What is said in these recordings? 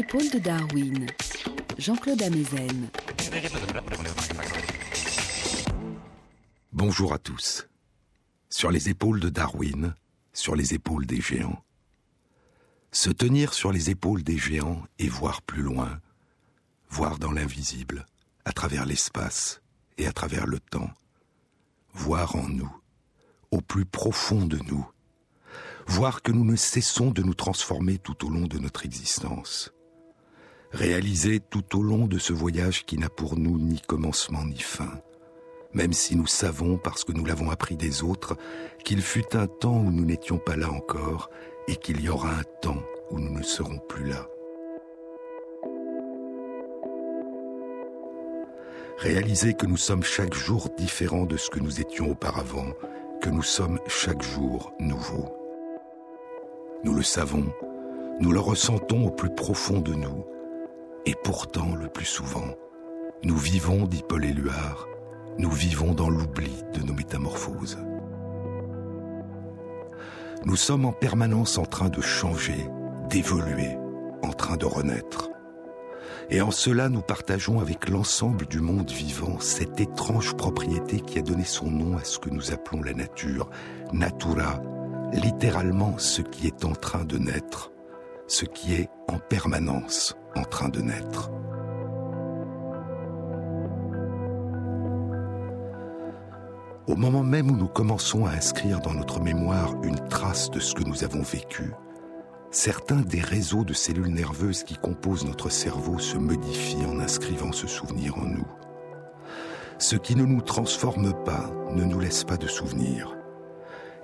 Épaules de Darwin, Jean-Claude Amezen. Bonjour à tous. Sur les épaules de Darwin, sur les épaules des géants. Se tenir sur les épaules des géants et voir plus loin, voir dans l'invisible, à travers l'espace et à travers le temps, voir en nous, au plus profond de nous, voir que nous ne cessons de nous transformer tout au long de notre existence, réaliser tout au long de ce voyage qui n'a pour nous ni commencement ni fin, même si nous savons, parce que nous l'avons appris des autres, qu'il fut un temps où nous n'étions pas là encore et qu'il y aura un temps où nous ne serons plus là. Réaliser que nous sommes chaque jour différents de ce que nous étions auparavant, que nous sommes chaque jour nouveaux. Nous le savons, nous le ressentons au plus profond de nous, et pourtant, le plus souvent, nous vivons, dit Paul Éluard, nous vivons dans l'oubli de nos métamorphoses. Nous sommes en permanence en train de changer, d'évoluer, en train de renaître. Et en cela, nous partageons avec l'ensemble du monde vivant cette étrange propriété qui a donné son nom à ce que nous appelons la nature, natura, littéralement ce qui est en train de naître, ce qui est en permanence en train de naître. Au moment même où nous commençons à inscrire dans notre mémoire une trace de ce que nous avons vécu, certains des réseaux de cellules nerveuses qui composent notre cerveau se modifient en inscrivant ce souvenir en nous. Ce qui ne nous transforme pas ne nous laisse pas de souvenirs.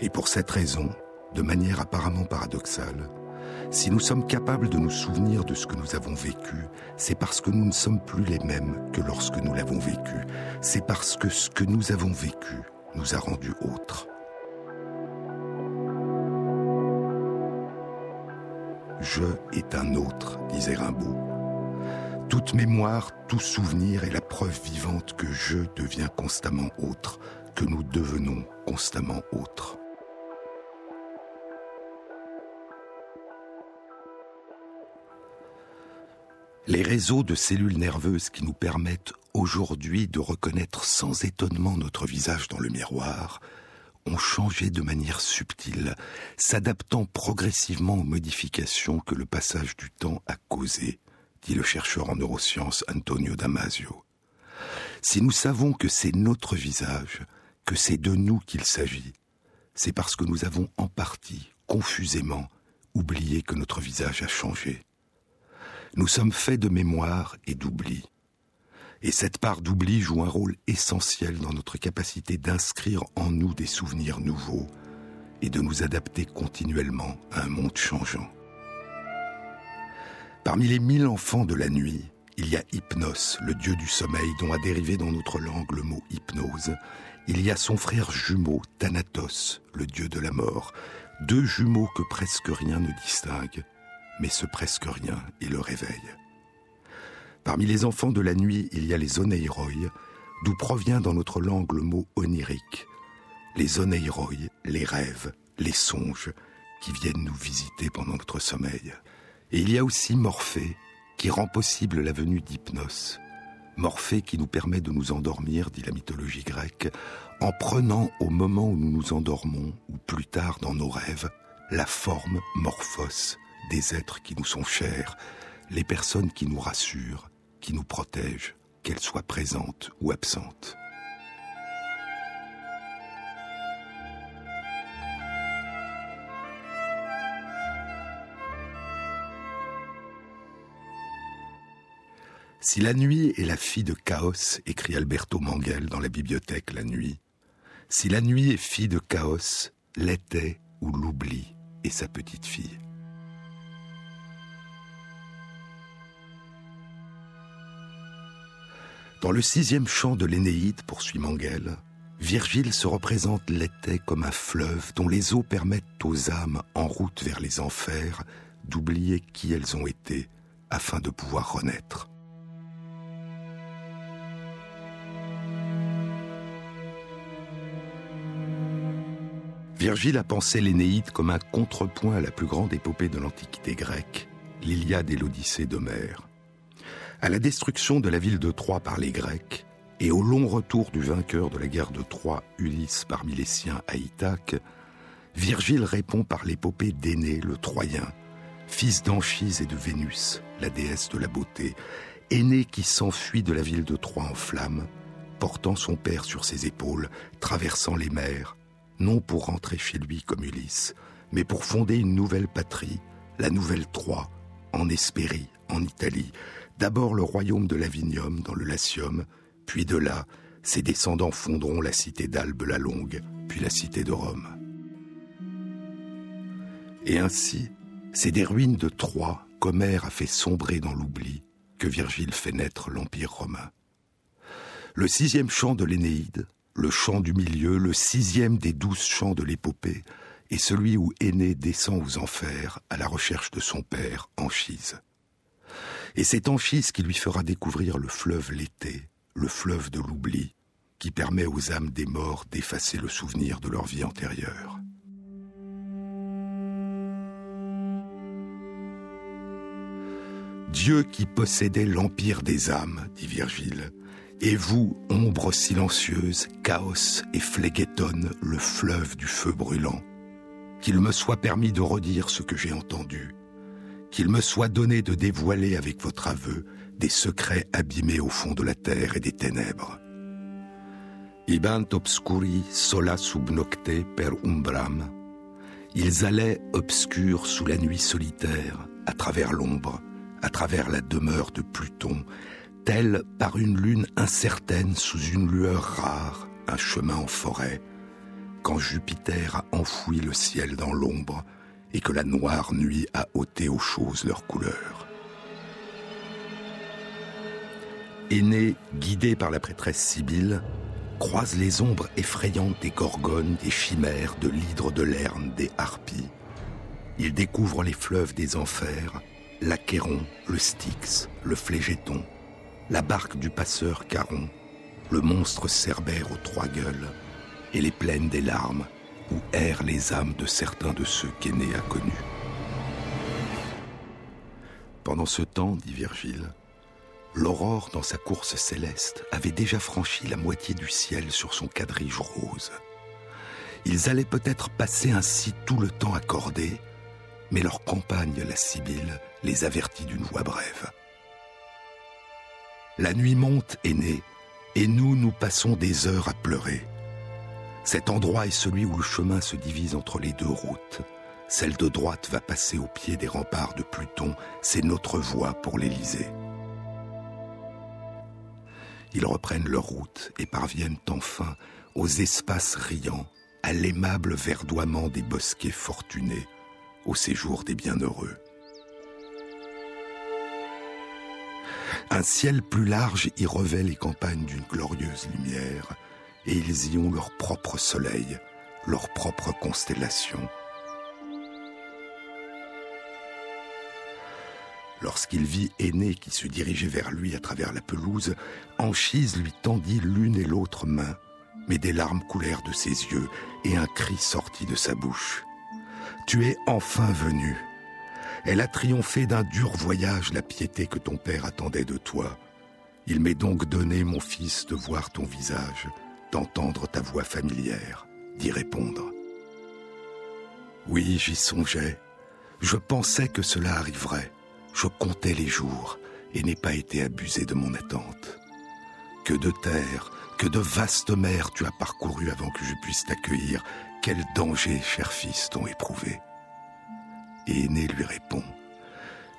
Et pour cette raison, de manière apparemment paradoxale, si nous sommes capables de nous souvenir de ce que nous avons vécu, c'est parce que nous ne sommes plus les mêmes que lorsque nous l'avons vécu. C'est parce que ce que nous avons vécu nous a rendus autres. Je est un autre, disait Rimbaud. Toute mémoire, tout souvenir est la preuve vivante que je deviens constamment autre, que nous devenons constamment autres. Les réseaux de cellules nerveuses qui nous permettent aujourd'hui de reconnaître sans étonnement notre visage dans le miroir ont changé de manière subtile, s'adaptant progressivement aux modifications que le passage du temps a causées, dit le chercheur en neurosciences Antonio Damasio. Si nous savons que c'est notre visage, que c'est de nous qu'il s'agit, c'est parce que nous avons en partie, confusément, oublié que notre visage a changé. Nous sommes faits de mémoire et d'oubli. Et cette part d'oubli joue un rôle essentiel dans notre capacité d'inscrire en nous des souvenirs nouveaux et de nous adapter continuellement à un monde changeant. Parmi les mille enfants de la nuit, il y a Hypnos, le dieu du sommeil dont a dérivé dans notre langue le mot hypnose. Il y a son frère jumeau, Thanatos, le dieu de la mort, deux jumeaux que presque rien ne distingue, mais ce presque rien est le réveil. Parmi les enfants de la nuit, il y a les oneiroi, d'où provient dans notre langue le mot onirique. Les oneiroi, les rêves, les songes, qui viennent nous visiter pendant notre sommeil. Et il y a aussi Morphée, qui rend possible la venue d'Hypnos. Morphée qui nous permet de nous endormir, dit la mythologie grecque, en prenant au moment où nous nous endormons, ou plus tard dans nos rêves, la forme morphos des êtres qui nous sont chers, les personnes qui nous rassurent, qui nous protègent, qu'elles soient présentes ou absentes. Si la nuit est la fille de chaos, écrit Alberto Manguel dans la bibliothèque La Nuit, si la nuit est fille de chaos, l'était ou l'oubli est sa petite fille. Dans le sixième chant de l'Énéide, poursuit Manguel, Virgile se représente l'été comme un fleuve dont les eaux permettent aux âmes en route vers les enfers d'oublier qui elles ont été afin de pouvoir renaître. Virgile a pensé l'Énéide comme un contrepoint à la plus grande épopée de l'Antiquité grecque, l'Iliade et l'Odyssée d'Homère. À la destruction de la ville de Troie par les Grecs, et au long retour du vainqueur de la guerre de Troie, Ulysse, parmi les siens à Ithaque, Virgile répond par l'épopée d'Énée, le Troyen, fils d'Anchise et de Vénus, la déesse de la beauté, Aîné qui s'enfuit de la ville de Troie en flammes, portant son père sur ses épaules, traversant les mers, non pour rentrer chez lui comme Ulysse, mais pour fonder une nouvelle patrie, la nouvelle Troie, en Hespérie, en Italie, d'abord le royaume de Lavinium dans le Latium, puis de là, ses descendants fonderont la cité d'Albe la Longue, puis la cité de Rome. Et ainsi, c'est des ruines de Troie qu'Homère a fait sombrer dans l'oubli que Virgile fait naître l'Empire romain. Le sixième chant de l'Énéide, le chant du milieu, le sixième des douze chants de l'épopée, est celui où Aîné descend aux enfers à la recherche de son père, Anchise. Et c'est Anchise qui lui fera découvrir le fleuve l'été, le fleuve de l'oubli, qui permet aux âmes des morts d'effacer le souvenir de leur vie antérieure. Dieu qui possédait l'empire des âmes, dit Virgile, et vous, ombre silencieuse, chaos et phlegéton, le fleuve du feu brûlant, qu'il me soit permis de redire ce que j'ai entendu, qu'il me soit donné de dévoiler avec votre aveu des secrets abîmés au fond de la terre et des ténèbres. Ibant obscuri sola sub nocte per umbram. Ils allaient obscurs sous la nuit solitaire, à travers l'ombre, à travers la demeure de Pluton, tel par une lune incertaine sous une lueur rare, un chemin en forêt, quand Jupiter a enfoui le ciel dans l'ombre et que la noire nuit a ôté aux choses leur couleur. Aîné, guidé par la prêtresse Sibylle, croise les ombres effrayantes des gorgones, des chimères, de l'hydre de Lerne, des harpies. Il découvre les fleuves des enfers, l'Achéron, le Styx, le Flégéton, la barque du passeur Caron, le monstre Cerbère aux trois gueules, et les plaines des larmes où errent les âmes de certains de ceux qu'Aîné a connus. Pendant ce temps, dit Virgile, l'aurore dans sa course céleste avait déjà franchi la moitié du ciel sur son quadrige rose. Ils allaient peut-être passer ainsi tout le temps accordé, mais leur compagne, la Sibylle, les avertit d'une voix brève. La nuit monte naît, et nous, nous passons des heures à pleurer. Cet endroit est celui où le chemin se divise entre les deux routes. Celle de droite va passer au pied des remparts de Pluton, c'est notre voie pour l'Élysée. Ils reprennent leur route et parviennent enfin aux espaces riants, à l'aimable verdoiement des bosquets fortunés, au séjour des bienheureux. Un ciel plus large y revêt les campagnes d'une glorieuse lumière, et ils y ont leur propre soleil, leur propre constellation. Lorsqu'il vit Aîné qui se dirigeait vers lui à travers la pelouse, Anchise lui tendit l'une et l'autre main, mais des larmes coulèrent de ses yeux et un cri sortit de sa bouche. Tu es enfin venu. Elle a triomphé d'un dur voyage la piété que ton père attendait de toi. Il m'est donc donné, mon fils, de voir ton visage, d'entendre ta voix familière, d'y répondre. Oui, j'y songeais. Je pensais que cela arriverait. Je comptais les jours et n'ai pas été abusé de mon attente. Que de terre, que de vastes mers tu as parcouru avant que je puisse t'accueillir, quel danger, cher fils, t'ont éprouvé Et Aîné lui répond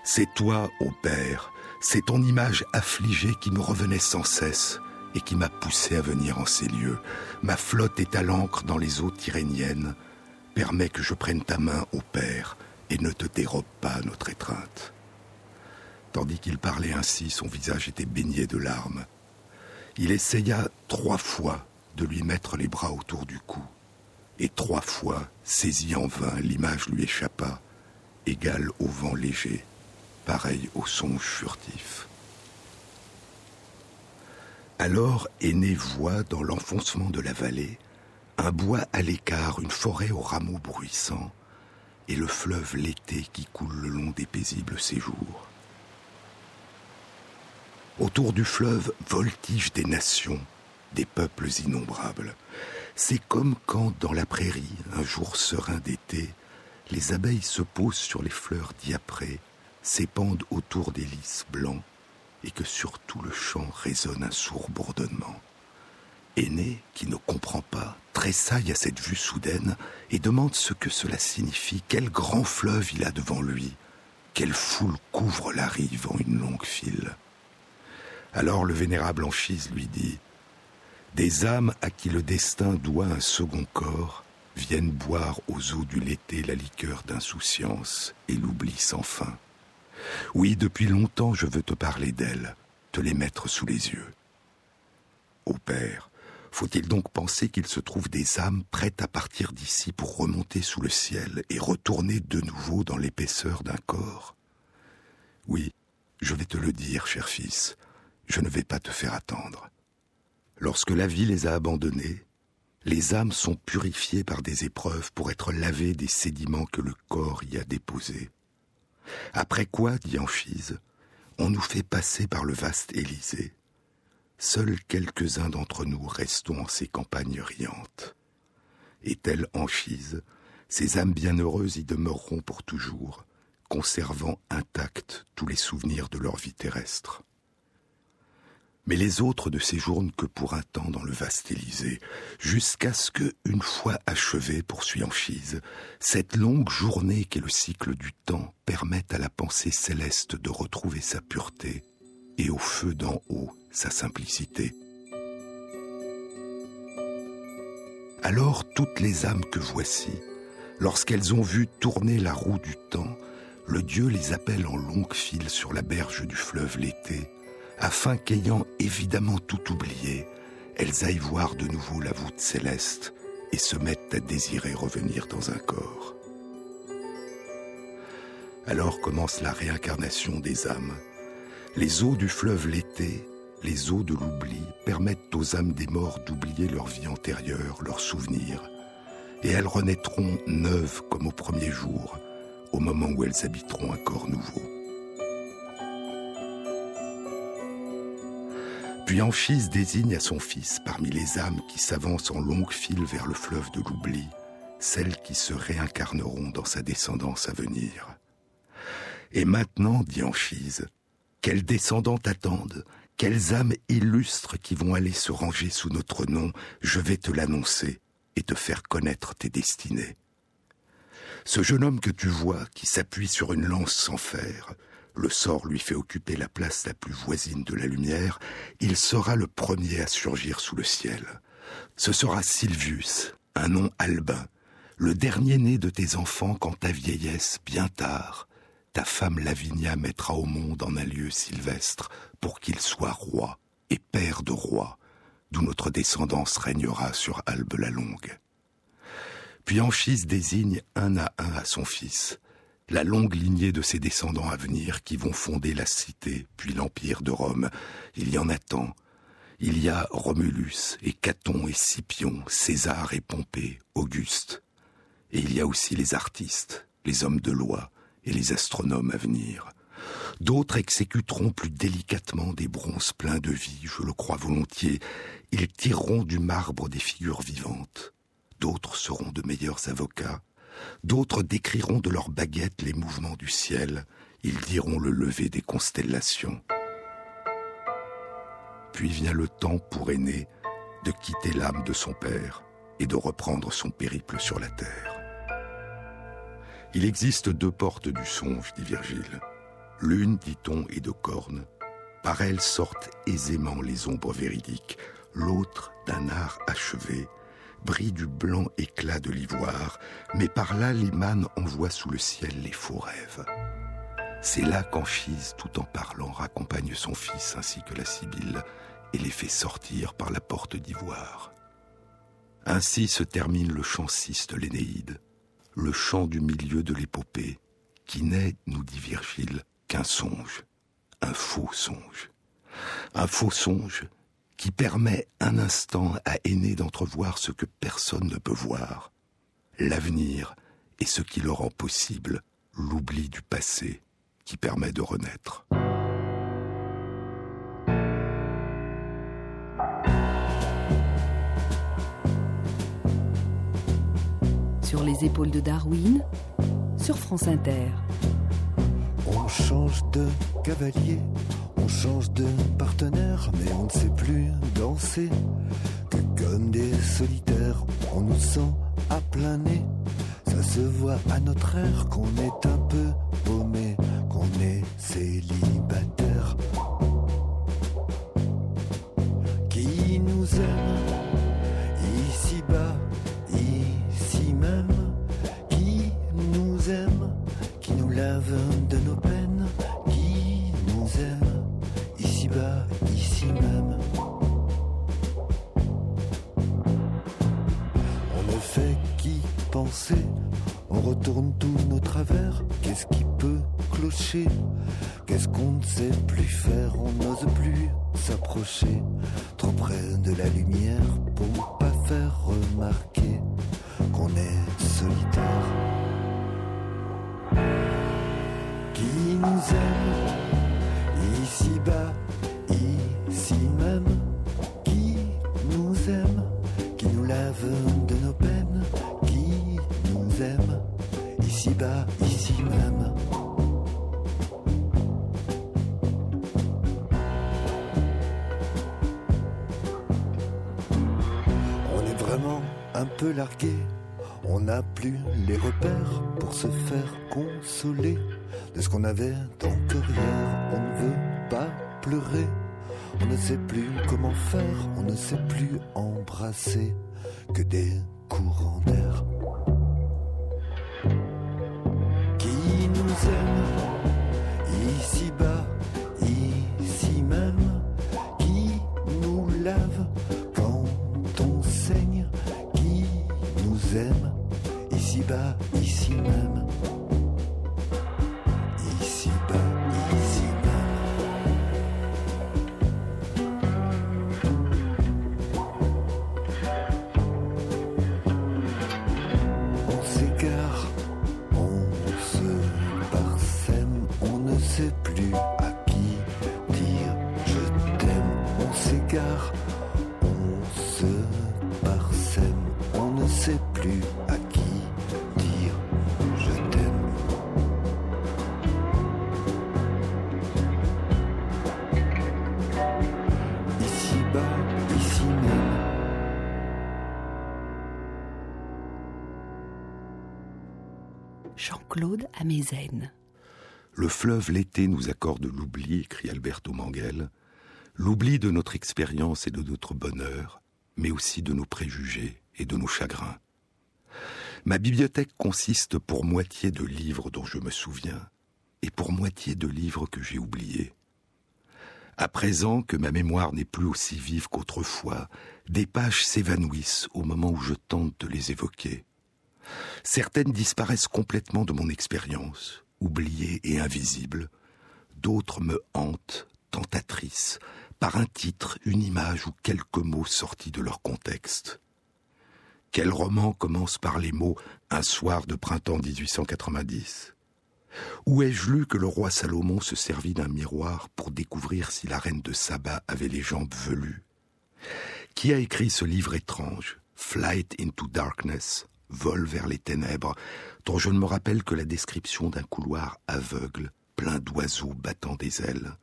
C'est toi, ô Père, c'est ton image affligée qui me revenait sans cesse et qui m'a poussé à venir en ces lieux. Ma flotte est à l'ancre dans les eaux tyréniennes. Permets que je prenne ta main, ô Père, et ne te dérobe pas notre étreinte. Tandis qu'il parlait ainsi, son visage était baigné de larmes. Il essaya trois fois de lui mettre les bras autour du cou et trois fois, saisi en vain, l'image lui échappa, égale au vent léger, pareil au songe furtif. Alors Aîné voit dans l'enfoncement de la vallée un bois à l'écart, une forêt aux rameaux bruissants, et le fleuve l'été qui coule le long des paisibles séjours. Autour du fleuve voltigent des nations, des peuples innombrables. C'est comme quand, dans la prairie, un jour serein d'été, les abeilles se posent sur les fleurs diaprées, s'épandent autour des lys blancs, et que sur tout le champ résonne un sourd bourdonnement. Aîné, qui ne comprend pas, tressaille à cette vue soudaine et demande ce que cela signifie, quel grand fleuve il a devant lui, quelle foule couvre la rive en une longue file. Alors le vénérable Anchise lui dit Des âmes à qui le destin doit un second corps viennent boire aux eaux du l'été la liqueur d'insouciance et l'oubli sans fin. Oui, depuis longtemps je veux te parler d'elles, te les mettre sous les yeux. Ô Père, faut-il donc penser qu'il se trouve des âmes prêtes à partir d'ici pour remonter sous le ciel et retourner de nouveau dans l'épaisseur d'un corps? Oui, je vais te le dire, cher fils, je ne vais pas te faire attendre. Lorsque la vie les a abandonnés, les âmes sont purifiées par des épreuves pour être lavées des sédiments que le corps y a déposés. Après quoi, dit Anchise, on nous fait passer par le vaste Élysée. Seuls quelques-uns d'entre nous restons en ces campagnes riantes. Et telle Anchise, ces âmes bienheureuses y demeureront pour toujours, conservant intacts tous les souvenirs de leur vie terrestre. Mais les autres ne séjournent que pour un temps dans le vaste Élysée, jusqu'à ce que, une fois achevée, poursuit Anchise, cette longue journée qu'est le cycle du temps permette à la pensée céleste de retrouver sa pureté et au feu d'en haut sa simplicité. Alors toutes les âmes que voici, lorsqu'elles ont vu tourner la roue du temps, le Dieu les appelle en longue file sur la berge du fleuve l'été, afin qu'ayant évidemment tout oublié, elles aillent voir de nouveau la voûte céleste et se mettent à désirer revenir dans un corps. Alors commence la réincarnation des âmes. Les eaux du fleuve l'été, les eaux de l'oubli, permettent aux âmes des morts d'oublier leur vie antérieure, leurs souvenirs, et elles renaîtront neuves comme au premier jour, au moment où elles habiteront un corps nouveau. Puis Anchise désigne à son fils, parmi les âmes qui s'avancent en longue file vers le fleuve de l'oubli, celles qui se réincarneront dans sa descendance à venir. Et maintenant, dit Anchise, quelles descendantes attendent, quelles âmes illustres qui vont aller se ranger sous notre nom, je vais te l'annoncer et te faire connaître tes destinées. Ce jeune homme que tu vois, qui s'appuie sur une lance sans fer, le sort lui fait occuper la place la plus voisine de la lumière, il sera le premier à surgir sous le ciel. Ce sera Silvius, un nom albin, le dernier né de tes enfants quand ta vieillesse, bien tard, ta femme Lavinia mettra au monde en un lieu sylvestre pour qu'il soit roi et père de rois, d'où notre descendance régnera sur Albe la Longue. Puis Anchise désigne un à un à son fils, la longue lignée de ses descendants à venir qui vont fonder la cité, puis l'empire de Rome. Il y en a tant. Il y a Romulus et Caton et Scipion, César et Pompée, Auguste. Et il y a aussi les artistes, les hommes de loi et les astronomes à venir. D'autres exécuteront plus délicatement des bronzes pleins de vie, je le crois volontiers. Ils tireront du marbre des figures vivantes. D'autres seront de meilleurs avocats D'autres décriront de leurs baguettes les mouvements du ciel. Ils diront le lever des constellations. Puis vient le temps pour Aîné de quitter l'âme de son père et de reprendre son périple sur la terre. Il existe deux portes du songe, dit Virgile. L'une, dit-on, est de cornes. Par elle sortent aisément les ombres véridiques. L'autre, d'un art achevé, brille du blanc éclat de l'ivoire, mais par là l'imane envoie sous le ciel les faux rêves. C'est là qu'Anchise, tout en parlant, raccompagne son fils ainsi que la Sibylle et les fait sortir par la porte d'ivoire. Ainsi se termine le chant 6 de l'Énéide, le chant du milieu de l'épopée, qui n'est, nous dit Virgile, qu'un songe, un faux songe. Un faux songe qui permet un instant à Aîné d'entrevoir ce que personne ne peut voir, l'avenir et ce qui le rend possible, l'oubli du passé qui permet de renaître. Sur les épaules de Darwin, sur France Inter. On change de cavalier, on change de partenaire, mais on ne sait plus danser que comme des solitaires, on nous sent à plein nez. Ça se voit à notre air qu'on est un peu paumé, qu'on est célibataire. Qui nous aime ici-bas, retourne tous nos travers. Qu'est-ce qui peut clocher? Qu'est-ce qu'on ne sait plus faire? On n'ose plus s'approcher trop près de la lumière pour pas faire remarquer qu'on est solitaire. Qui nous aime? On n'a plus les repères pour se faire consoler de ce qu'on avait encore hier. On ne veut pas pleurer. On ne sait plus comment faire. On ne sait plus embrasser que des courants d'air. Qui nous aime ici-bas, Jean-Claude Amezen. Le fleuve l'été nous accorde l'oubli, écrit Alberto Manguel, l'oubli de notre expérience et de notre bonheur, mais aussi de nos préjugés et de nos chagrins. Ma bibliothèque consiste pour moitié de livres dont je me souviens, et pour moitié de livres que j'ai oubliés. À présent que ma mémoire n'est plus aussi vive qu'autrefois, des pages s'évanouissent au moment où je tente de les évoquer. Certaines disparaissent complètement de mon expérience, oubliées et invisibles. D'autres me hantent, tentatrices, par un titre, une image ou quelques mots sortis de leur contexte. Quel roman commence par les mots Un soir de printemps 1890 Où ai-je lu que le roi Salomon se servit d'un miroir pour découvrir si la reine de Saba avait les jambes velues? Qui a écrit ce livre étrange, Flight into Darkness, Vol vers les ténèbres, dont je ne me rappelle que la description d'un couloir aveugle, plein d'oiseaux battant des ailes.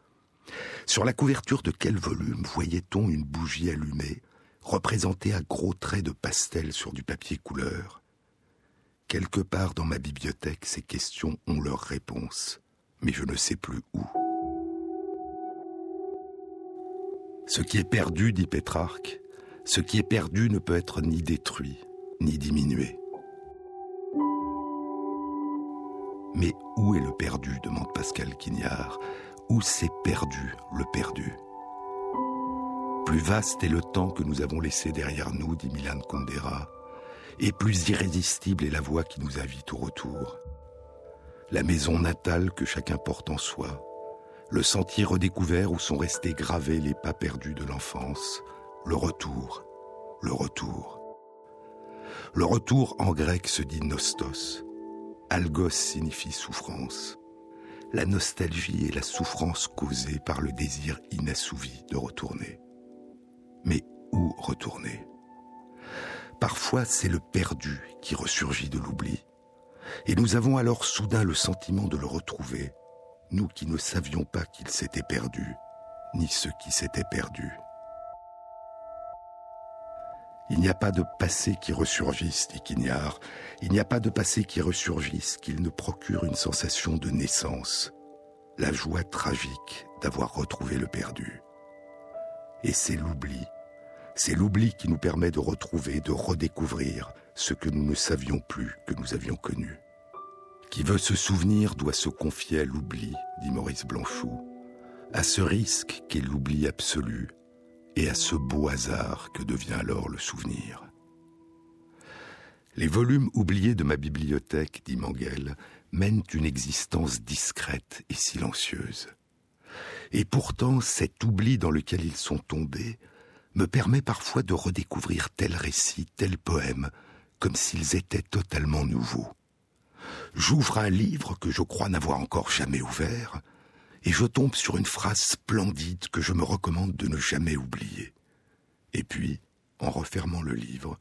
Sur la couverture de quel volume voyait-on une bougie allumée, représentée à gros traits de pastel sur du papier couleur? Quelque part dans ma bibliothèque, ces questions ont leur réponse, mais je ne sais plus où. Ce qui est perdu, dit Pétrarque, ce qui est perdu ne peut être ni détruit, ni diminué. Mais où est le perdu demande Pascal Quignard. Où s'est perdu le perdu? Plus vaste est le temps que nous avons laissé derrière nous, dit Milan Kundera, et plus irrésistible est la voix qui nous invite au retour. La maison natale que chacun porte en soi, le sentier redécouvert où sont restés gravés les pas perdus de l'enfance, le retour, le retour. Le retour en grec se dit nostos, Algos signifie souffrance. La nostalgie est la souffrance causée par le désir inassouvi de retourner. Mais où retourner? Parfois, c'est le perdu qui ressurgit de l'oubli. Et nous avons alors soudain le sentiment de le retrouver, nous qui ne savions pas qu'il s'était perdu, ni ceux qui s'étaient perdus. Il n'y a pas de passé qui ressurgisse, dit Quignard. Il n'y a pas de passé qui ressurgisse qu'il ne procure une sensation de naissance, la joie tragique d'avoir retrouvé le perdu. Et c'est l'oubli, c'est l'oubli qui nous permet de retrouver, de redécouvrir ce que nous ne savions plus que nous avions connu. Qui veut se souvenir doit se confier à l'oubli, dit Maurice Blanchot, à ce risque qu'est l'oubli absolu, et à ce beau hasard que devient alors le souvenir. Les volumes oubliés de ma bibliothèque, dit Manguel, mènent une existence discrète et silencieuse. Et pourtant, cet oubli dans lequel ils sont tombés me permet parfois de redécouvrir tel récit, tel poème, comme s'ils étaient totalement nouveaux. J'ouvre un livre que je crois n'avoir encore jamais ouvert, et je tombe sur une phrase splendide que je me recommande de ne jamais oublier. Et puis, en refermant le livre,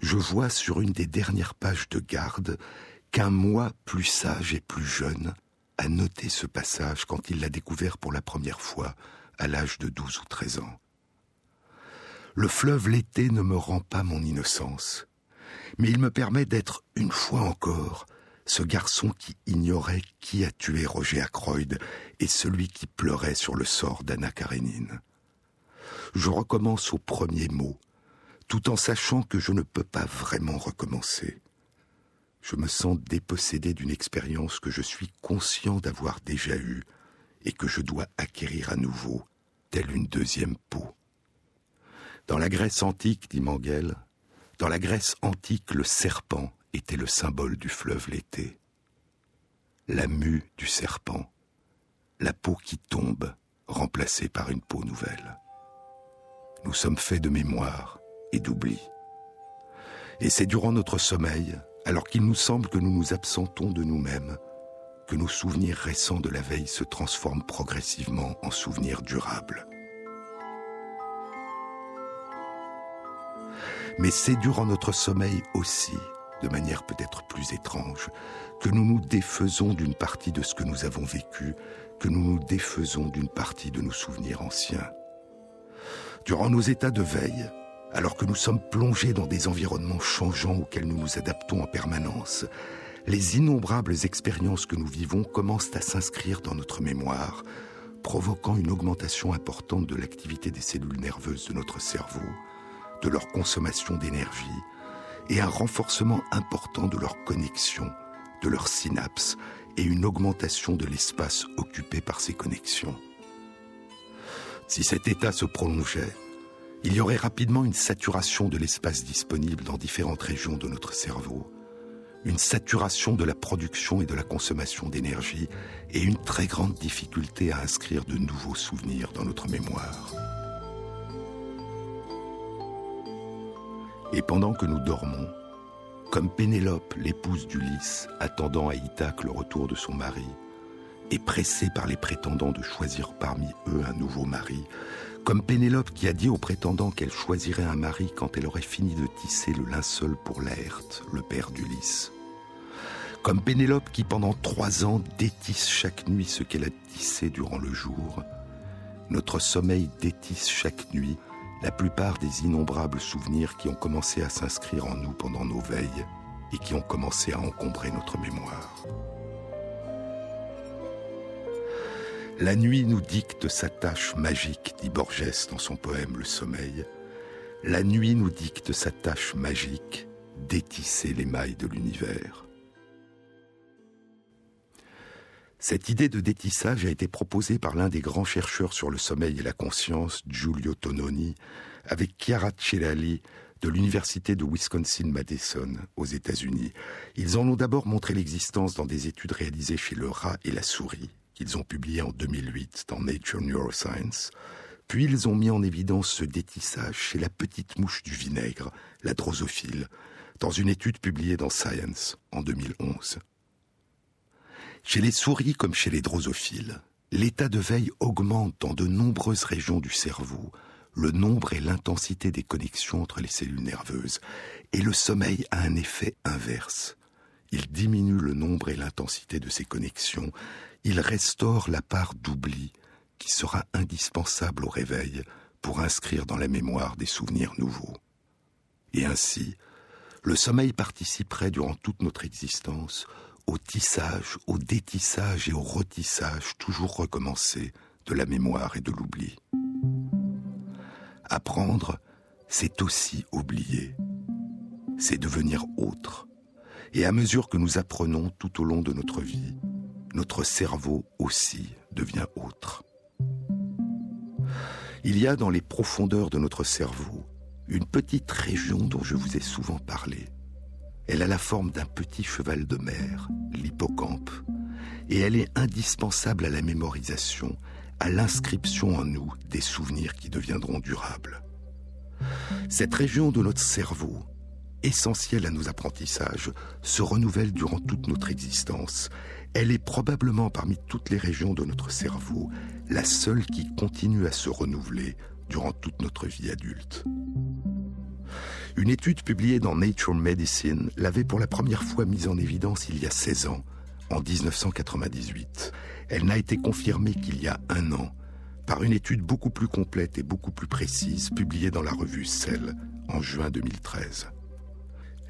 je vois sur une des dernières pages de garde qu'un moi plus sage et plus jeune a noté ce passage quand il l'a découvert pour la première fois à l'âge de douze ou treize ans. Le fleuve l'été ne me rend pas mon innocence, mais il me permet d'être une fois encore ce garçon qui ignorait qui a tué Roger Ackroyd et celui qui pleurait sur le sort d'Anna Karenine. Je recommence au premier mot, tout en sachant que je ne peux pas vraiment recommencer. Je me sens dépossédé d'une expérience que je suis conscient d'avoir déjà eue et que je dois acquérir à nouveau, telle une deuxième peau. Dans la Grèce antique, dit Manguel, dans la Grèce antique, le serpent était le symbole du fleuve l'été. La mue du serpent, la peau qui tombe, remplacée par une peau nouvelle. Nous sommes faits de mémoire et d'oubli. Et c'est durant notre sommeil, alors qu'il nous semble que nous nous absentons de nous-mêmes, que nos souvenirs récents de la veille se transforment progressivement en souvenirs durables. Mais c'est durant notre sommeil aussi de manière peut-être plus étrange, que nous nous défaisons d'une partie de ce que nous avons vécu, que nous nous défaisons d'une partie de nos souvenirs anciens. Durant nos états de veille, alors que nous sommes plongés dans des environnements changeants auxquels nous nous adaptons en permanence, les innombrables expériences que nous vivons commencent à s'inscrire dans notre mémoire, provoquant une augmentation importante de l'activité des cellules nerveuses de notre cerveau, de leur consommation d'énergie, et un renforcement important de leur connexion, de leurs synapses et une augmentation de l'espace occupé par ces connexions. Si cet état se prolongeait, il y aurait rapidement une saturation de l'espace disponible dans différentes régions de notre cerveau, une saturation de la production et de la consommation d'énergie et une très grande difficulté à inscrire de nouveaux souvenirs dans notre mémoire. Et pendant que nous dormons, comme Pénélope, l'épouse d'Ulysse, attendant à Ithaque le retour de son mari, et pressée par les prétendants de choisir parmi eux un nouveau mari, comme Pénélope qui a dit aux prétendants qu'elle choisirait un mari quand elle aurait fini de tisser le linceul pour Laerte, le père d'Ulysse. Comme Pénélope qui pendant trois ans détisse chaque nuit ce qu'elle a tissé durant le jour, notre sommeil détisse chaque nuit la plupart des innombrables souvenirs qui ont commencé à s'inscrire en nous pendant nos veilles et qui ont commencé à encombrer notre mémoire. La nuit nous dicte sa tâche magique, dit Borges dans son poème Le Sommeil. La nuit nous dicte sa tâche magique, d'étisser les mailles de l'univers. Cette idée de détissage a été proposée par l'un des grands chercheurs sur le sommeil et la conscience, Giulio Tononi, avec Chiara Celali de l'Université de Wisconsin-Madison aux États-Unis. Ils en ont d'abord montré l'existence dans des études réalisées chez le rat et la souris, qu'ils ont publiées en 2008 dans Nature Neuroscience. Puis ils ont mis en évidence ce détissage chez la petite mouche du vinaigre, la drosophile, dans une étude publiée dans Science en 2011. Chez les souris comme chez les drosophiles, l'état de veille augmente dans de nombreuses régions du cerveau, le nombre et l'intensité des connexions entre les cellules nerveuses, et le sommeil a un effet inverse. Il diminue le nombre et l'intensité de ces connexions, il restaure la part d'oubli qui sera indispensable au réveil pour inscrire dans la mémoire des souvenirs nouveaux. Et ainsi, le sommeil participerait durant toute notre existence au tissage, au détissage et au retissage toujours recommencé de la mémoire et de l'oubli. Apprendre, c'est aussi oublier. C'est devenir autre. Et à mesure que nous apprenons tout au long de notre vie, notre cerveau aussi devient autre. Il y a dans les profondeurs de notre cerveau une petite région dont je vous ai souvent parlé. Elle a la forme d'un petit cheval de mer, l'hippocampe, et elle est indispensable à la mémorisation, à l'inscription en nous des souvenirs qui deviendront durables. Cette région de notre cerveau, essentielle à nos apprentissages, se renouvelle durant toute notre existence. Elle est probablement parmi toutes les régions de notre cerveau la seule qui continue à se renouveler durant toute notre vie adulte. Une étude publiée dans Nature Medicine l'avait pour la première fois mise en évidence il y a 16 ans, en 1998. Elle n'a été confirmée qu'il y a un an par une étude beaucoup plus complète et beaucoup plus précise publiée dans la revue Cell en juin 2013.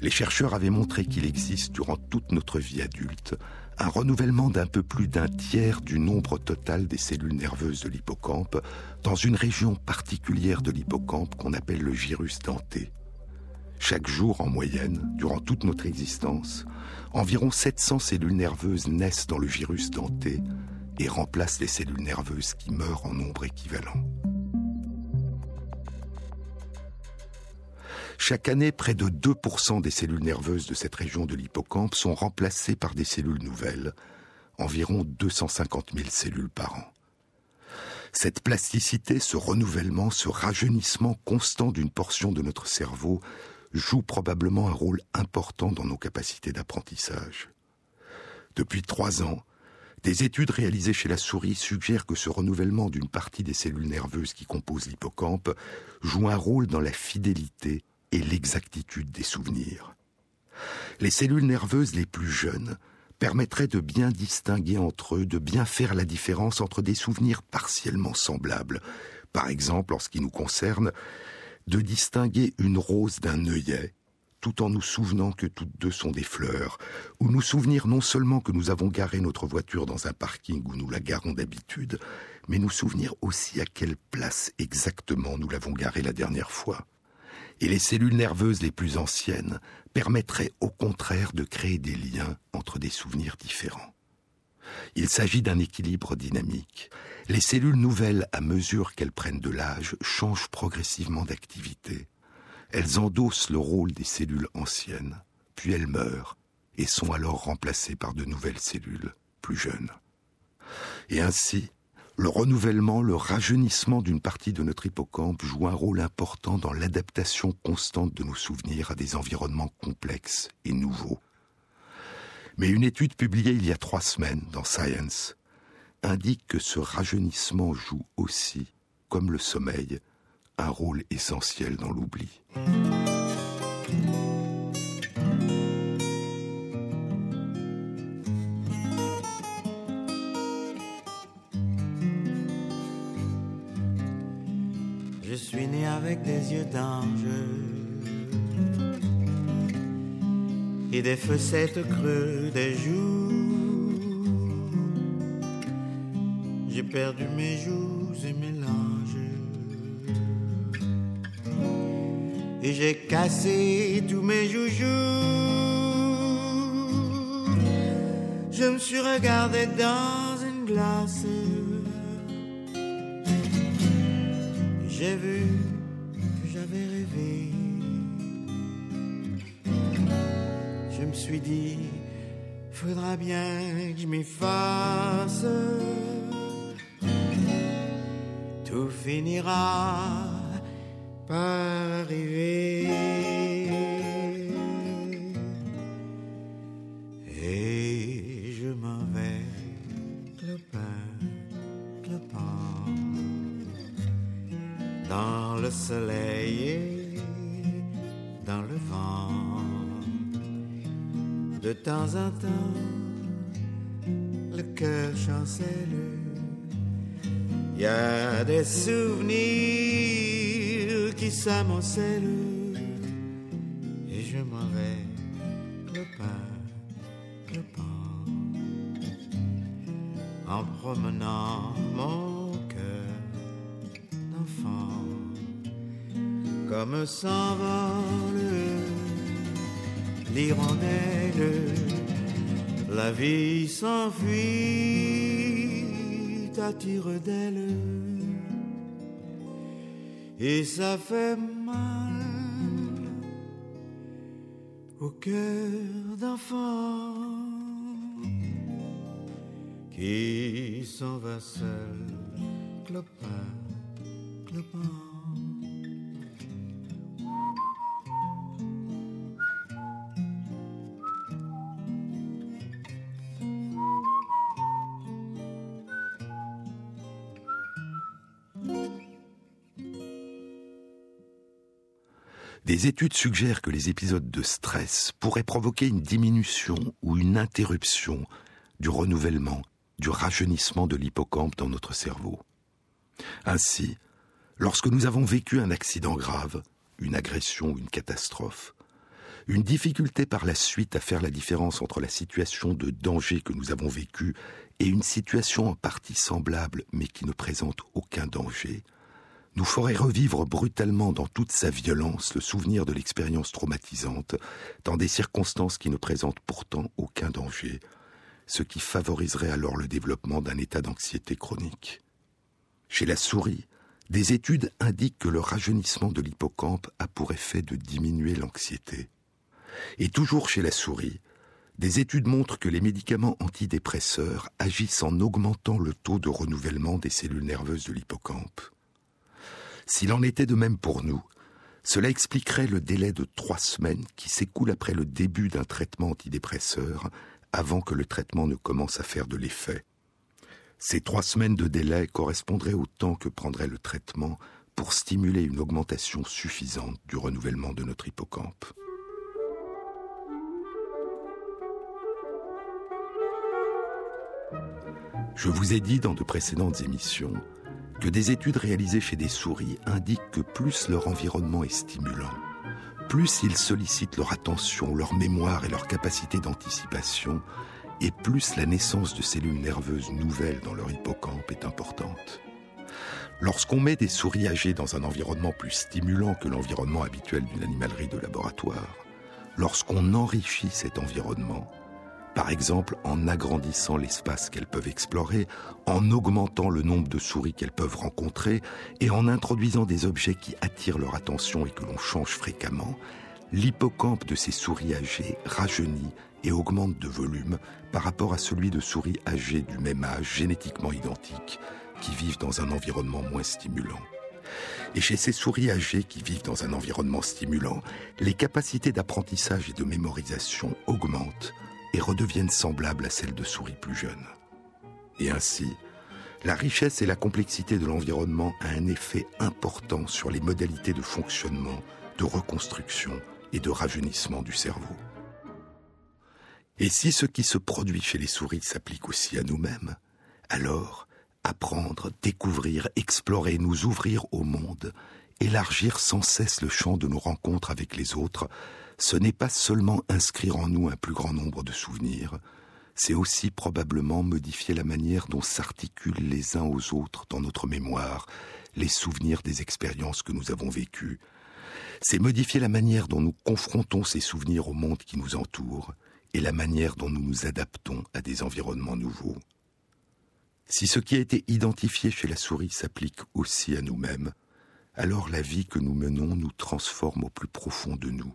Les chercheurs avaient montré qu'il existe durant toute notre vie adulte un renouvellement d'un peu plus d'un tiers du nombre total des cellules nerveuses de l'hippocampe dans une région particulière de l'hippocampe qu'on appelle le gyrus denté. Chaque jour, en moyenne, durant toute notre existence, environ 700 cellules nerveuses naissent dans le gyrus denté et remplacent les cellules nerveuses qui meurent en nombre équivalent. Chaque année, près de 2% des cellules nerveuses de cette région de l'hippocampe sont remplacées par des cellules nouvelles, environ 250 000 cellules par an. Cette plasticité, ce renouvellement, ce rajeunissement constant d'une portion de notre cerveau joue probablement un rôle important dans nos capacités d'apprentissage. Depuis trois ans, des études réalisées chez la souris suggèrent que ce renouvellement d'une partie des cellules nerveuses qui composent l'hippocampe joue un rôle dans la fidélité et l'exactitude des souvenirs. Les cellules nerveuses les plus jeunes permettraient de bien distinguer entre eux, de bien faire la différence entre des souvenirs partiellement semblables, par exemple en ce qui nous concerne, de distinguer une rose d'un œillet, tout en nous souvenant que toutes deux sont des fleurs, ou nous souvenir non seulement que nous avons garé notre voiture dans un parking où nous la garons d'habitude, mais nous souvenir aussi à quelle place exactement nous l'avons garée la dernière fois et les cellules nerveuses les plus anciennes permettraient au contraire de créer des liens entre des souvenirs différents. Il s'agit d'un équilibre dynamique. Les cellules nouvelles, à mesure qu'elles prennent de l'âge, changent progressivement d'activité. Elles endossent le rôle des cellules anciennes, puis elles meurent et sont alors remplacées par de nouvelles cellules plus jeunes. Et ainsi, le renouvellement, le rajeunissement d'une partie de notre hippocampe joue un rôle important dans l'adaptation constante de nos souvenirs à des environnements complexes et nouveaux. Mais une étude publiée il y a trois semaines dans Science indique que ce rajeunissement joue aussi, comme le sommeil, un rôle essentiel dans l'oubli. avec des yeux d'ange et des fossettes creux des joues. J'ai perdu mes joues et mes langes et j'ai cassé tous mes joujoux. Je me suis regardé dans une glace. J'ai vu je me suis dit, faudra bien que je m'efface. Tout finira par arriver. Et je m'en vais, clopin, clopin, dans le soleil. Temps en temps, le cœur chancelle. Il y a des souvenirs qui s'amoncellent et je m'en vais le pas, le pas, en promenant mon cœur d'enfant comme s'envole l'hirondelle. La vie s'enfuit à tire d'elle et ça fait mal au cœur d'enfant qui s'en va seul, clopin, clopin. Des études suggèrent que les épisodes de stress pourraient provoquer une diminution ou une interruption du renouvellement, du rajeunissement de l'hippocampe dans notre cerveau. Ainsi, lorsque nous avons vécu un accident grave, une agression ou une catastrophe, une difficulté par la suite à faire la différence entre la situation de danger que nous avons vécue et une situation en partie semblable mais qui ne présente aucun danger, nous ferait revivre brutalement dans toute sa violence le souvenir de l'expérience traumatisante, dans des circonstances qui ne présentent pourtant aucun danger, ce qui favoriserait alors le développement d'un état d'anxiété chronique. Chez la souris, des études indiquent que le rajeunissement de l'hippocampe a pour effet de diminuer l'anxiété. Et toujours chez la souris, des études montrent que les médicaments antidépresseurs agissent en augmentant le taux de renouvellement des cellules nerveuses de l'hippocampe. S'il en était de même pour nous, cela expliquerait le délai de trois semaines qui s'écoule après le début d'un traitement antidépresseur avant que le traitement ne commence à faire de l'effet. Ces trois semaines de délai correspondraient au temps que prendrait le traitement pour stimuler une augmentation suffisante du renouvellement de notre hippocampe. Je vous ai dit dans de précédentes émissions que des études réalisées chez des souris indiquent que plus leur environnement est stimulant, plus ils sollicitent leur attention, leur mémoire et leur capacité d'anticipation, et plus la naissance de cellules nerveuses nouvelles dans leur hippocampe est importante. Lorsqu'on met des souris âgées dans un environnement plus stimulant que l'environnement habituel d'une animalerie de laboratoire, lorsqu'on enrichit cet environnement, par exemple en agrandissant l'espace qu'elles peuvent explorer, en augmentant le nombre de souris qu'elles peuvent rencontrer et en introduisant des objets qui attirent leur attention et que l'on change fréquemment, l'hippocampe de ces souris âgées rajeunit et augmente de volume par rapport à celui de souris âgées du même âge génétiquement identiques qui vivent dans un environnement moins stimulant. Et chez ces souris âgées qui vivent dans un environnement stimulant, les capacités d'apprentissage et de mémorisation augmentent et redeviennent semblables à celles de souris plus jeunes. Et ainsi, la richesse et la complexité de l'environnement a un effet important sur les modalités de fonctionnement, de reconstruction et de rajeunissement du cerveau. Et si ce qui se produit chez les souris s'applique aussi à nous-mêmes, alors apprendre, découvrir, explorer, nous ouvrir au monde, élargir sans cesse le champ de nos rencontres avec les autres, ce n'est pas seulement inscrire en nous un plus grand nombre de souvenirs, c'est aussi probablement modifier la manière dont s'articulent les uns aux autres dans notre mémoire les souvenirs des expériences que nous avons vécues. C'est modifier la manière dont nous confrontons ces souvenirs au monde qui nous entoure et la manière dont nous nous adaptons à des environnements nouveaux. Si ce qui a été identifié chez la souris s'applique aussi à nous-mêmes, alors la vie que nous menons nous transforme au plus profond de nous.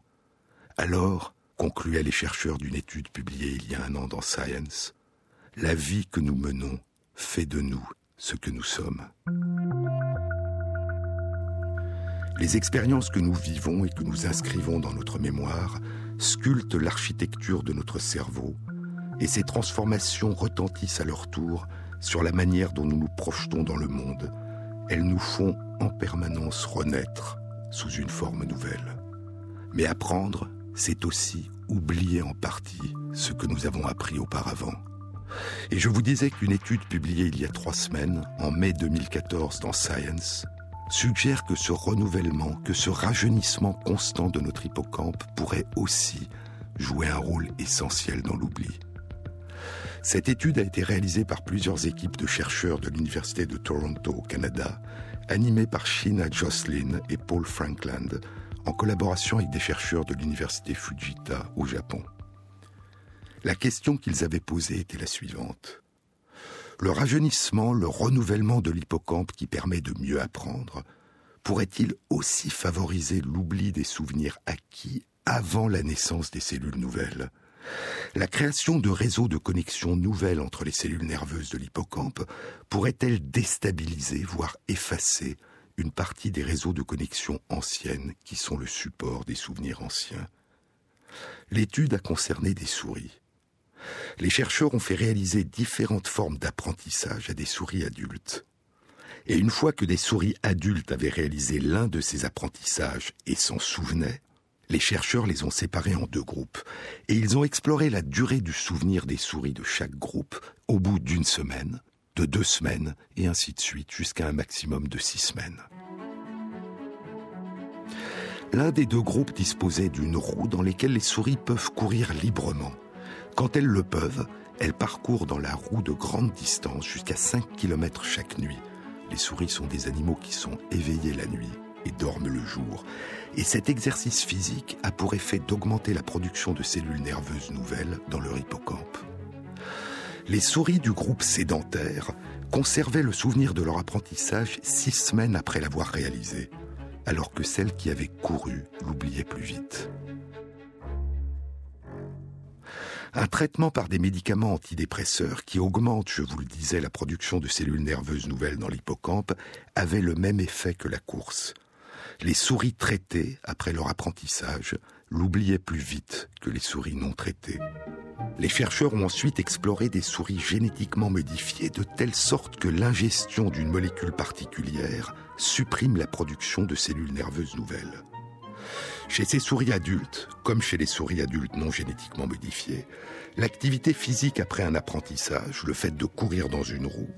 Alors, concluaient les chercheurs d'une étude publiée il y a un an dans Science, la vie que nous menons fait de nous ce que nous sommes. Les expériences que nous vivons et que nous inscrivons dans notre mémoire sculptent l'architecture de notre cerveau, et ces transformations retentissent à leur tour sur la manière dont nous nous projetons dans le monde elles nous font en permanence renaître sous une forme nouvelle. Mais apprendre, c'est aussi oublier en partie ce que nous avons appris auparavant. Et je vous disais qu'une étude publiée il y a trois semaines, en mai 2014 dans Science, suggère que ce renouvellement, que ce rajeunissement constant de notre hippocampe pourrait aussi jouer un rôle essentiel dans l'oubli. Cette étude a été réalisée par plusieurs équipes de chercheurs de l'Université de Toronto au Canada, animées par Sheena Jocelyn et Paul Frankland, en collaboration avec des chercheurs de l'Université Fujita au Japon. La question qu'ils avaient posée était la suivante. Le rajeunissement, le renouvellement de l'hippocampe qui permet de mieux apprendre, pourrait-il aussi favoriser l'oubli des souvenirs acquis avant la naissance des cellules nouvelles? La création de réseaux de connexions nouvelles entre les cellules nerveuses de l'hippocampe pourrait-elle déstabiliser, voire effacer, une partie des réseaux de connexions anciennes qui sont le support des souvenirs anciens L'étude a concerné des souris. Les chercheurs ont fait réaliser différentes formes d'apprentissage à des souris adultes. Et une fois que des souris adultes avaient réalisé l'un de ces apprentissages et s'en souvenaient, les chercheurs les ont séparés en deux groupes et ils ont exploré la durée du souvenir des souris de chaque groupe au bout d'une semaine, de deux semaines et ainsi de suite jusqu'à un maximum de six semaines. L'un des deux groupes disposait d'une roue dans laquelle les souris peuvent courir librement. Quand elles le peuvent, elles parcourent dans la roue de grandes distances jusqu'à 5 km chaque nuit. Les souris sont des animaux qui sont éveillés la nuit et dorment le jour. Et cet exercice physique a pour effet d'augmenter la production de cellules nerveuses nouvelles dans leur hippocampe. Les souris du groupe sédentaire conservaient le souvenir de leur apprentissage six semaines après l'avoir réalisé, alors que celles qui avaient couru l'oubliaient plus vite. Un traitement par des médicaments antidépresseurs qui augmentent, je vous le disais, la production de cellules nerveuses nouvelles dans l'hippocampe avait le même effet que la course les souris traitées, après leur apprentissage, l'oubliaient plus vite que les souris non traitées. Les chercheurs ont ensuite exploré des souris génétiquement modifiées de telle sorte que l'ingestion d'une molécule particulière supprime la production de cellules nerveuses nouvelles. Chez ces souris adultes, comme chez les souris adultes non génétiquement modifiées, l'activité physique après un apprentissage, le fait de courir dans une roue,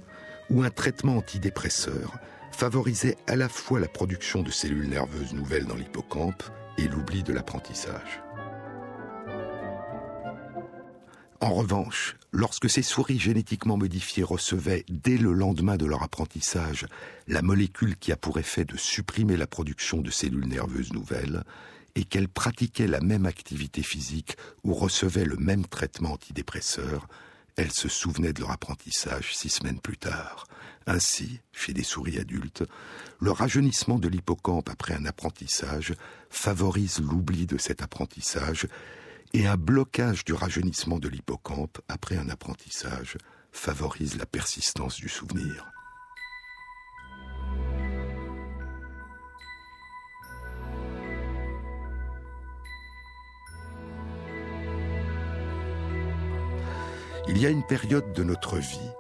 ou un traitement antidépresseur favorisait à la fois la production de cellules nerveuses nouvelles dans l'hippocampe et l'oubli de l'apprentissage. En revanche, lorsque ces souris génétiquement modifiées recevaient, dès le lendemain de leur apprentissage, la molécule qui a pour effet de supprimer la production de cellules nerveuses nouvelles, et qu'elles pratiquaient la même activité physique ou recevaient le même traitement antidépresseur, elles se souvenaient de leur apprentissage six semaines plus tard, ainsi, chez des souris adultes, le rajeunissement de l'hippocampe après un apprentissage favorise l'oubli de cet apprentissage et un blocage du rajeunissement de l'hippocampe après un apprentissage favorise la persistance du souvenir. Il y a une période de notre vie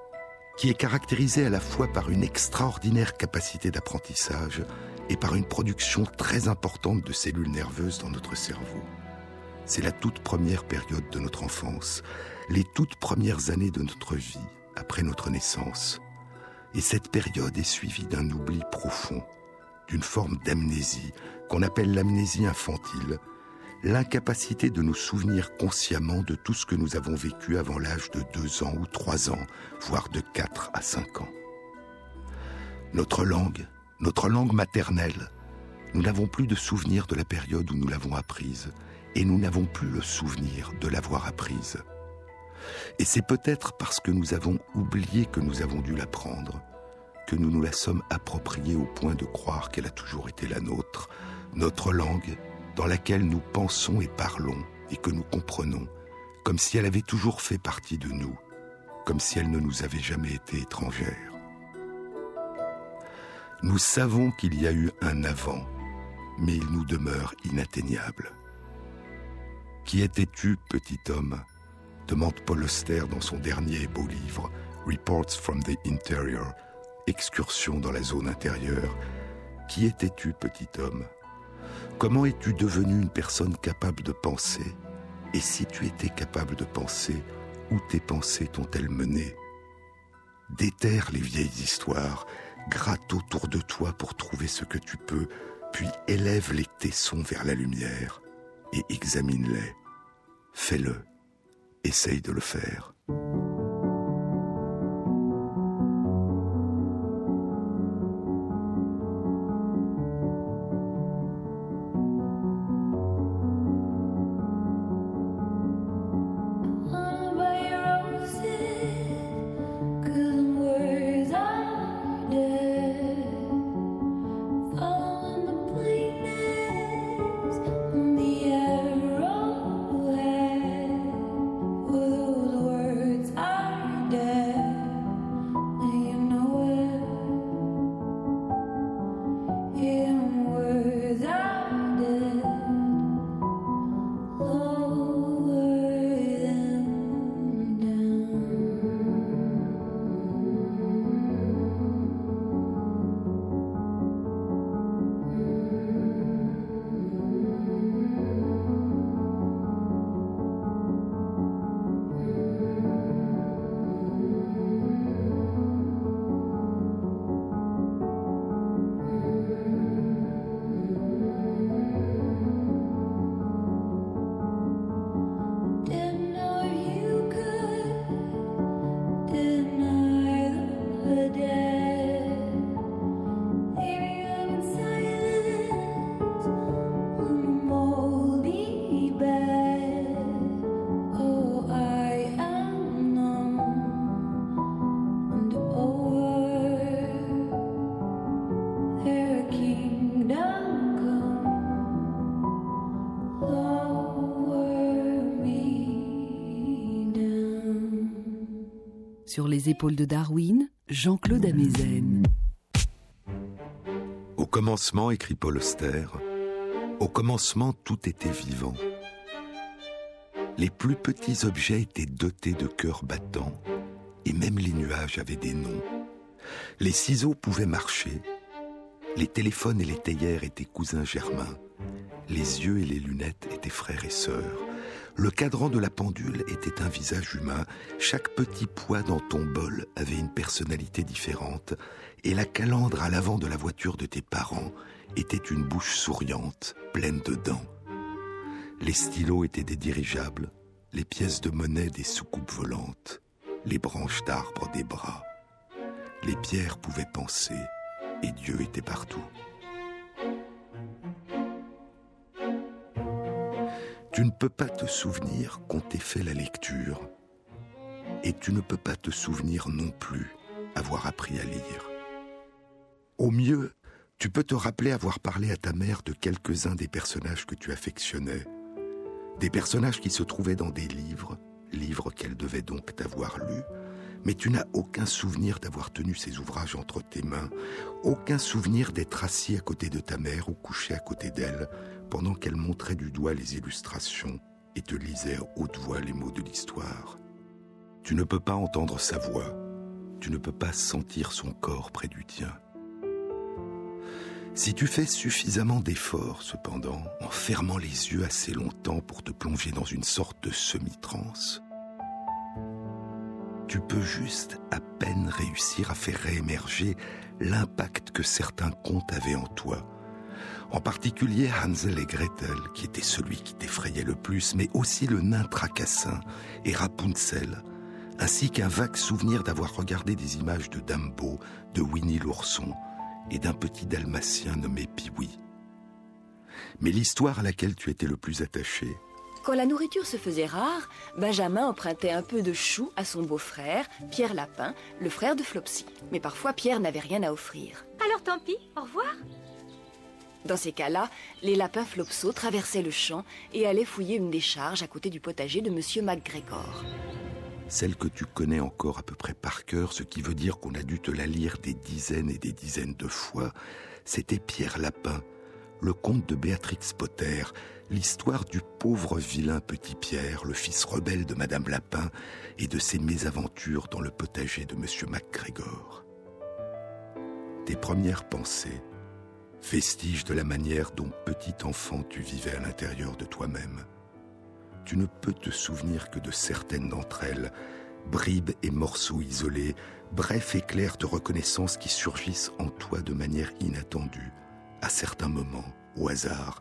qui est caractérisé à la fois par une extraordinaire capacité d'apprentissage et par une production très importante de cellules nerveuses dans notre cerveau. C'est la toute première période de notre enfance, les toutes premières années de notre vie, après notre naissance. Et cette période est suivie d'un oubli profond, d'une forme d'amnésie qu'on appelle l'amnésie infantile, l'incapacité de nous souvenir consciemment de tout ce que nous avons vécu avant l'âge de deux ans ou trois ans, voire de quatre à cinq ans. Notre langue, notre langue maternelle, nous n'avons plus de souvenir de la période où nous l'avons apprise, et nous n'avons plus le souvenir de l'avoir apprise. Et c'est peut-être parce que nous avons oublié que nous avons dû l'apprendre, que nous nous la sommes appropriée au point de croire qu'elle a toujours été la nôtre, notre langue dans laquelle nous pensons et parlons et que nous comprenons, comme si elle avait toujours fait partie de nous, comme si elle ne nous avait jamais été étrangère. Nous savons qu'il y a eu un avant, mais il nous demeure inatteignable. Qui étais-tu, petit homme? demande Paul Auster dans son dernier beau livre, Reports from the Interior, excursion dans la zone intérieure. Qui étais-tu, petit homme? Comment es-tu devenu une personne capable de penser? Et si tu étais capable de penser, où tes pensées t'ont-elles mené? Déterre les vieilles histoires, gratte autour de toi pour trouver ce que tu peux, puis élève les tessons vers la lumière et examine-les. Fais-le. Essaye de le faire. Sur les épaules de Darwin, Jean-Claude Amezen. Au commencement, écrit Paul Auster, au commencement tout était vivant. Les plus petits objets étaient dotés de cœurs battants, et même les nuages avaient des noms. Les ciseaux pouvaient marcher, les téléphones et les théières étaient cousins germains, les yeux et les lunettes étaient frères et sœurs. Le cadran de la pendule était un visage humain, chaque petit poids dans ton bol avait une personnalité différente, et la calandre à l'avant de la voiture de tes parents était une bouche souriante, pleine de dents. Les stylos étaient des dirigeables, les pièces de monnaie des soucoupes volantes, les branches d'arbres des bras. Les pierres pouvaient penser, et Dieu était partout. Tu ne peux pas te souvenir qu'on t'ait fait la lecture. Et tu ne peux pas te souvenir non plus avoir appris à lire. Au mieux, tu peux te rappeler avoir parlé à ta mère de quelques-uns des personnages que tu affectionnais. Des personnages qui se trouvaient dans des livres, livres qu'elle devait donc t'avoir lus, mais tu n'as aucun souvenir d'avoir tenu ces ouvrages entre tes mains, aucun souvenir d'être assis à côté de ta mère ou couché à côté d'elle, pendant qu'elle montrait du doigt les illustrations et te lisait à haute voix les mots de l'histoire. Tu ne peux pas entendre sa voix, tu ne peux pas sentir son corps près du tien. Si tu fais suffisamment d'efforts, cependant, en fermant les yeux assez longtemps pour te plonger dans une sorte de semi-transe, tu peux juste à peine réussir à faire réémerger l'impact que certains contes avaient en toi, en particulier Hansel et Gretel, qui était celui qui t'effrayait le plus, mais aussi le nain tracassin et Rapunzel, ainsi qu'un vague souvenir d'avoir regardé des images de Dumbo, de Winnie l'ourson et d'un petit dalmatien nommé Piwi. Mais l'histoire à laquelle tu étais le plus attaché, quand la nourriture se faisait rare, Benjamin empruntait un peu de chou à son beau-frère, Pierre Lapin, le frère de Flopsy. Mais parfois, Pierre n'avait rien à offrir. Alors tant pis, au revoir. Dans ces cas-là, les lapins Flopso traversaient le champ et allaient fouiller une décharge à côté du potager de Monsieur MacGregor. Celle que tu connais encore à peu près par cœur, ce qui veut dire qu'on a dû te la lire des dizaines et des dizaines de fois, c'était Pierre Lapin, le conte de Béatrix Potter, l'histoire du pauvre vilain petit Pierre, le fils rebelle de Madame Lapin, et de ses mésaventures dans le potager de Monsieur MacGregor. tes premières pensées, vestige de la manière dont petit enfant tu vivais à l'intérieur de toi-même. Tu ne peux te souvenir que de certaines d'entre elles, bribes et morceaux isolés, brefs éclairs de reconnaissance qui surgissent en toi de manière inattendue, à certains moments, au hasard,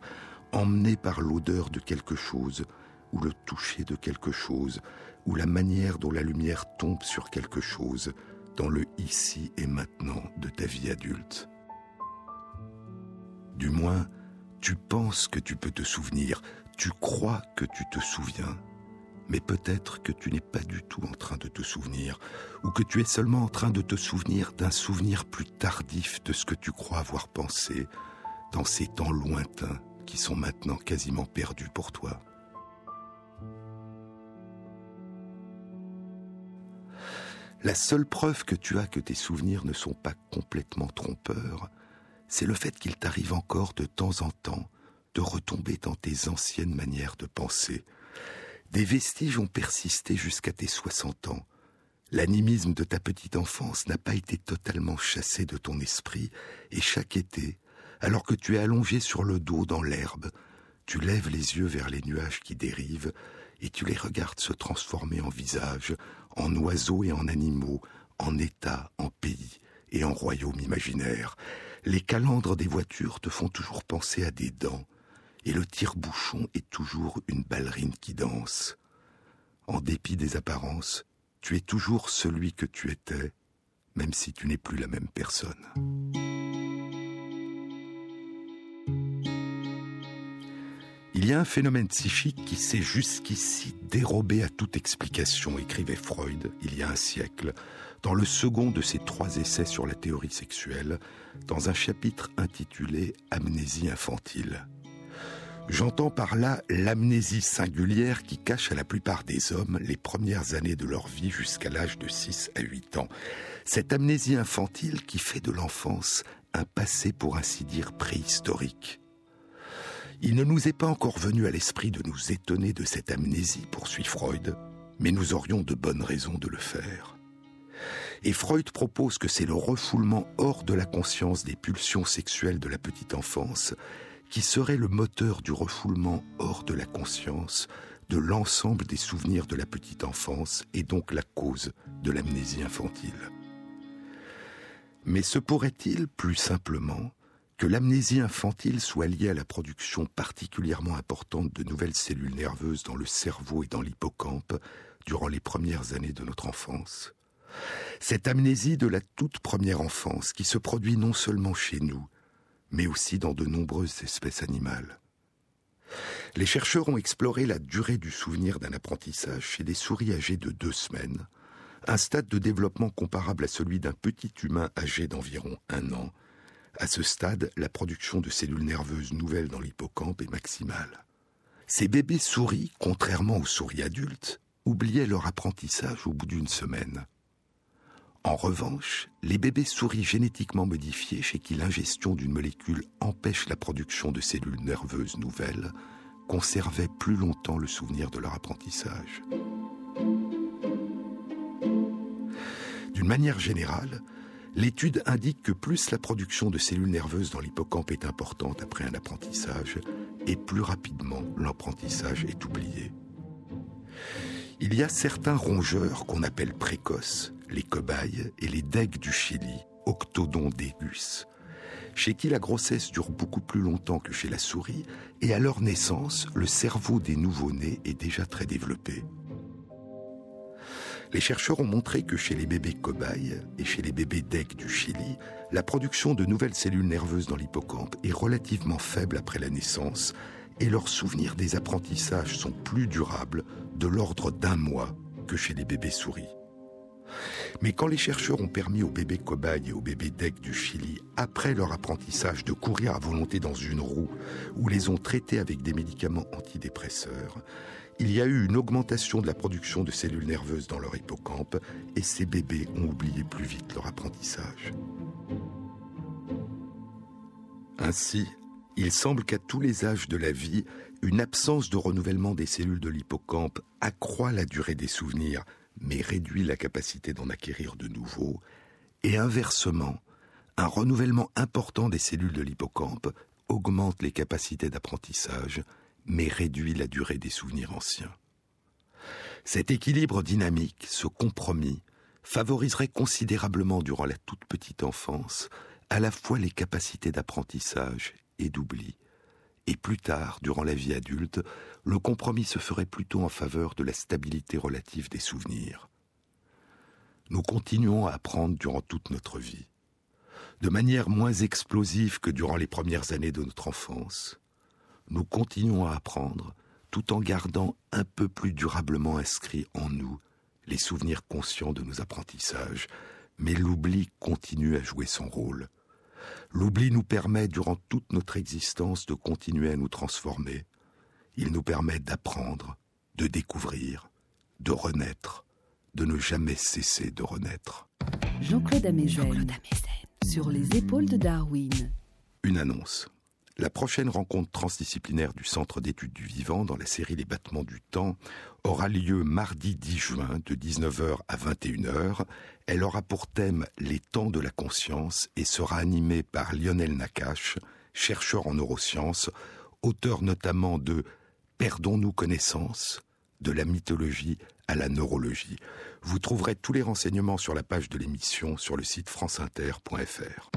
emmenés par l'odeur de quelque chose, ou le toucher de quelque chose, ou la manière dont la lumière tombe sur quelque chose, dans le ici et maintenant de ta vie adulte. Du moins, tu penses que tu peux te souvenir, tu crois que tu te souviens, mais peut-être que tu n'es pas du tout en train de te souvenir, ou que tu es seulement en train de te souvenir d'un souvenir plus tardif de ce que tu crois avoir pensé dans ces temps lointains qui sont maintenant quasiment perdus pour toi. La seule preuve que tu as que tes souvenirs ne sont pas complètement trompeurs, c'est le fait qu'il t'arrive encore de temps en temps de retomber dans tes anciennes manières de penser. Des vestiges ont persisté jusqu'à tes 60 ans. L'animisme de ta petite enfance n'a pas été totalement chassé de ton esprit, et chaque été, alors que tu es allongé sur le dos dans l'herbe, tu lèves les yeux vers les nuages qui dérivent, et tu les regardes se transformer en visages, en oiseaux et en animaux, en états, en pays et en royaumes imaginaires. Les calandres des voitures te font toujours penser à des dents, et le tire-bouchon est toujours une ballerine qui danse. En dépit des apparences, tu es toujours celui que tu étais, même si tu n'es plus la même personne. Il y a un phénomène psychique qui s'est jusqu'ici dérobé à toute explication, écrivait Freud il y a un siècle, dans le second de ses trois essais sur la théorie sexuelle, dans un chapitre intitulé Amnésie infantile. J'entends par là l'amnésie singulière qui cache à la plupart des hommes les premières années de leur vie jusqu'à l'âge de 6 à 8 ans. Cette amnésie infantile qui fait de l'enfance un passé pour ainsi dire préhistorique. Il ne nous est pas encore venu à l'esprit de nous étonner de cette amnésie, poursuit Freud, mais nous aurions de bonnes raisons de le faire. Et Freud propose que c'est le refoulement hors de la conscience des pulsions sexuelles de la petite enfance qui serait le moteur du refoulement hors de la conscience de l'ensemble des souvenirs de la petite enfance et donc la cause de l'amnésie infantile. Mais se pourrait-il, plus simplement, que l'amnésie infantile soit liée à la production particulièrement importante de nouvelles cellules nerveuses dans le cerveau et dans l'hippocampe durant les premières années de notre enfance. Cette amnésie de la toute première enfance qui se produit non seulement chez nous, mais aussi dans de nombreuses espèces animales. Les chercheurs ont exploré la durée du souvenir d'un apprentissage chez des souris âgées de deux semaines, un stade de développement comparable à celui d'un petit humain âgé d'environ un an, à ce stade, la production de cellules nerveuses nouvelles dans l'hippocampe est maximale. Ces bébés souris, contrairement aux souris adultes, oubliaient leur apprentissage au bout d'une semaine. En revanche, les bébés souris génétiquement modifiés chez qui l'ingestion d'une molécule empêche la production de cellules nerveuses nouvelles conservaient plus longtemps le souvenir de leur apprentissage. D'une manière générale, L'étude indique que plus la production de cellules nerveuses dans l'hippocampe est importante après un apprentissage, et plus rapidement l'apprentissage est oublié. Il y a certains rongeurs qu'on appelle précoces, les cobayes et les degs du Chili, Octodon degus, chez qui la grossesse dure beaucoup plus longtemps que chez la souris, et à leur naissance, le cerveau des nouveau-nés est déjà très développé. Les chercheurs ont montré que chez les bébés cobayes et chez les bébés d'aigle du Chili, la production de nouvelles cellules nerveuses dans l'hippocampe est relativement faible après la naissance et leurs souvenirs des apprentissages sont plus durables, de l'ordre d'un mois, que chez les bébés souris. Mais quand les chercheurs ont permis aux bébés cobayes et aux bébés d'aigle du Chili, après leur apprentissage, de courir à volonté dans une roue, ou les ont traités avec des médicaments antidépresseurs, il y a eu une augmentation de la production de cellules nerveuses dans leur hippocampe et ces bébés ont oublié plus vite leur apprentissage. Ainsi, il semble qu'à tous les âges de la vie, une absence de renouvellement des cellules de l'hippocampe accroît la durée des souvenirs, mais réduit la capacité d'en acquérir de nouveaux, et inversement, Un renouvellement important des cellules de l'hippocampe augmente les capacités d'apprentissage, mais réduit la durée des souvenirs anciens. Cet équilibre dynamique, ce compromis, favoriserait considérablement durant la toute petite enfance à la fois les capacités d'apprentissage et d'oubli. Et plus tard, durant la vie adulte, le compromis se ferait plutôt en faveur de la stabilité relative des souvenirs. Nous continuons à apprendre durant toute notre vie, de manière moins explosive que durant les premières années de notre enfance. Nous continuons à apprendre tout en gardant un peu plus durablement inscrits en nous les souvenirs conscients de nos apprentissages, mais l'oubli continue à jouer son rôle. L'oubli nous permet durant toute notre existence de continuer à nous transformer. Il nous permet d'apprendre, de découvrir, de renaître, de ne jamais cesser de renaître. Jean-Claude sur les épaules de Darwin. Une annonce. La prochaine rencontre transdisciplinaire du Centre d'études du vivant dans la série Les battements du temps aura lieu mardi 10 juin de 19h à 21h. Elle aura pour thème les temps de la conscience et sera animée par Lionel Nakache, chercheur en neurosciences, auteur notamment de Perdons-nous connaissance de la mythologie à la neurologie. Vous trouverez tous les renseignements sur la page de l'émission sur le site franceinter.fr.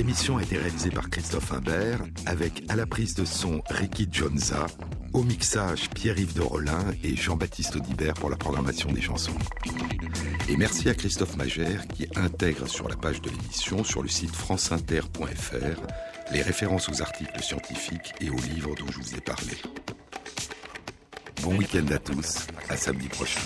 émission a été réalisée par Christophe Imbert, avec à la prise de son Ricky Jonza, au mixage Pierre-Yves de Rolin et Jean-Baptiste Audibert pour la programmation des chansons. Et merci à Christophe Magère qui intègre sur la page de l'émission, sur le site franceinter.fr, les références aux articles scientifiques et aux livres dont je vous ai parlé. Bon week-end à tous, à samedi prochain.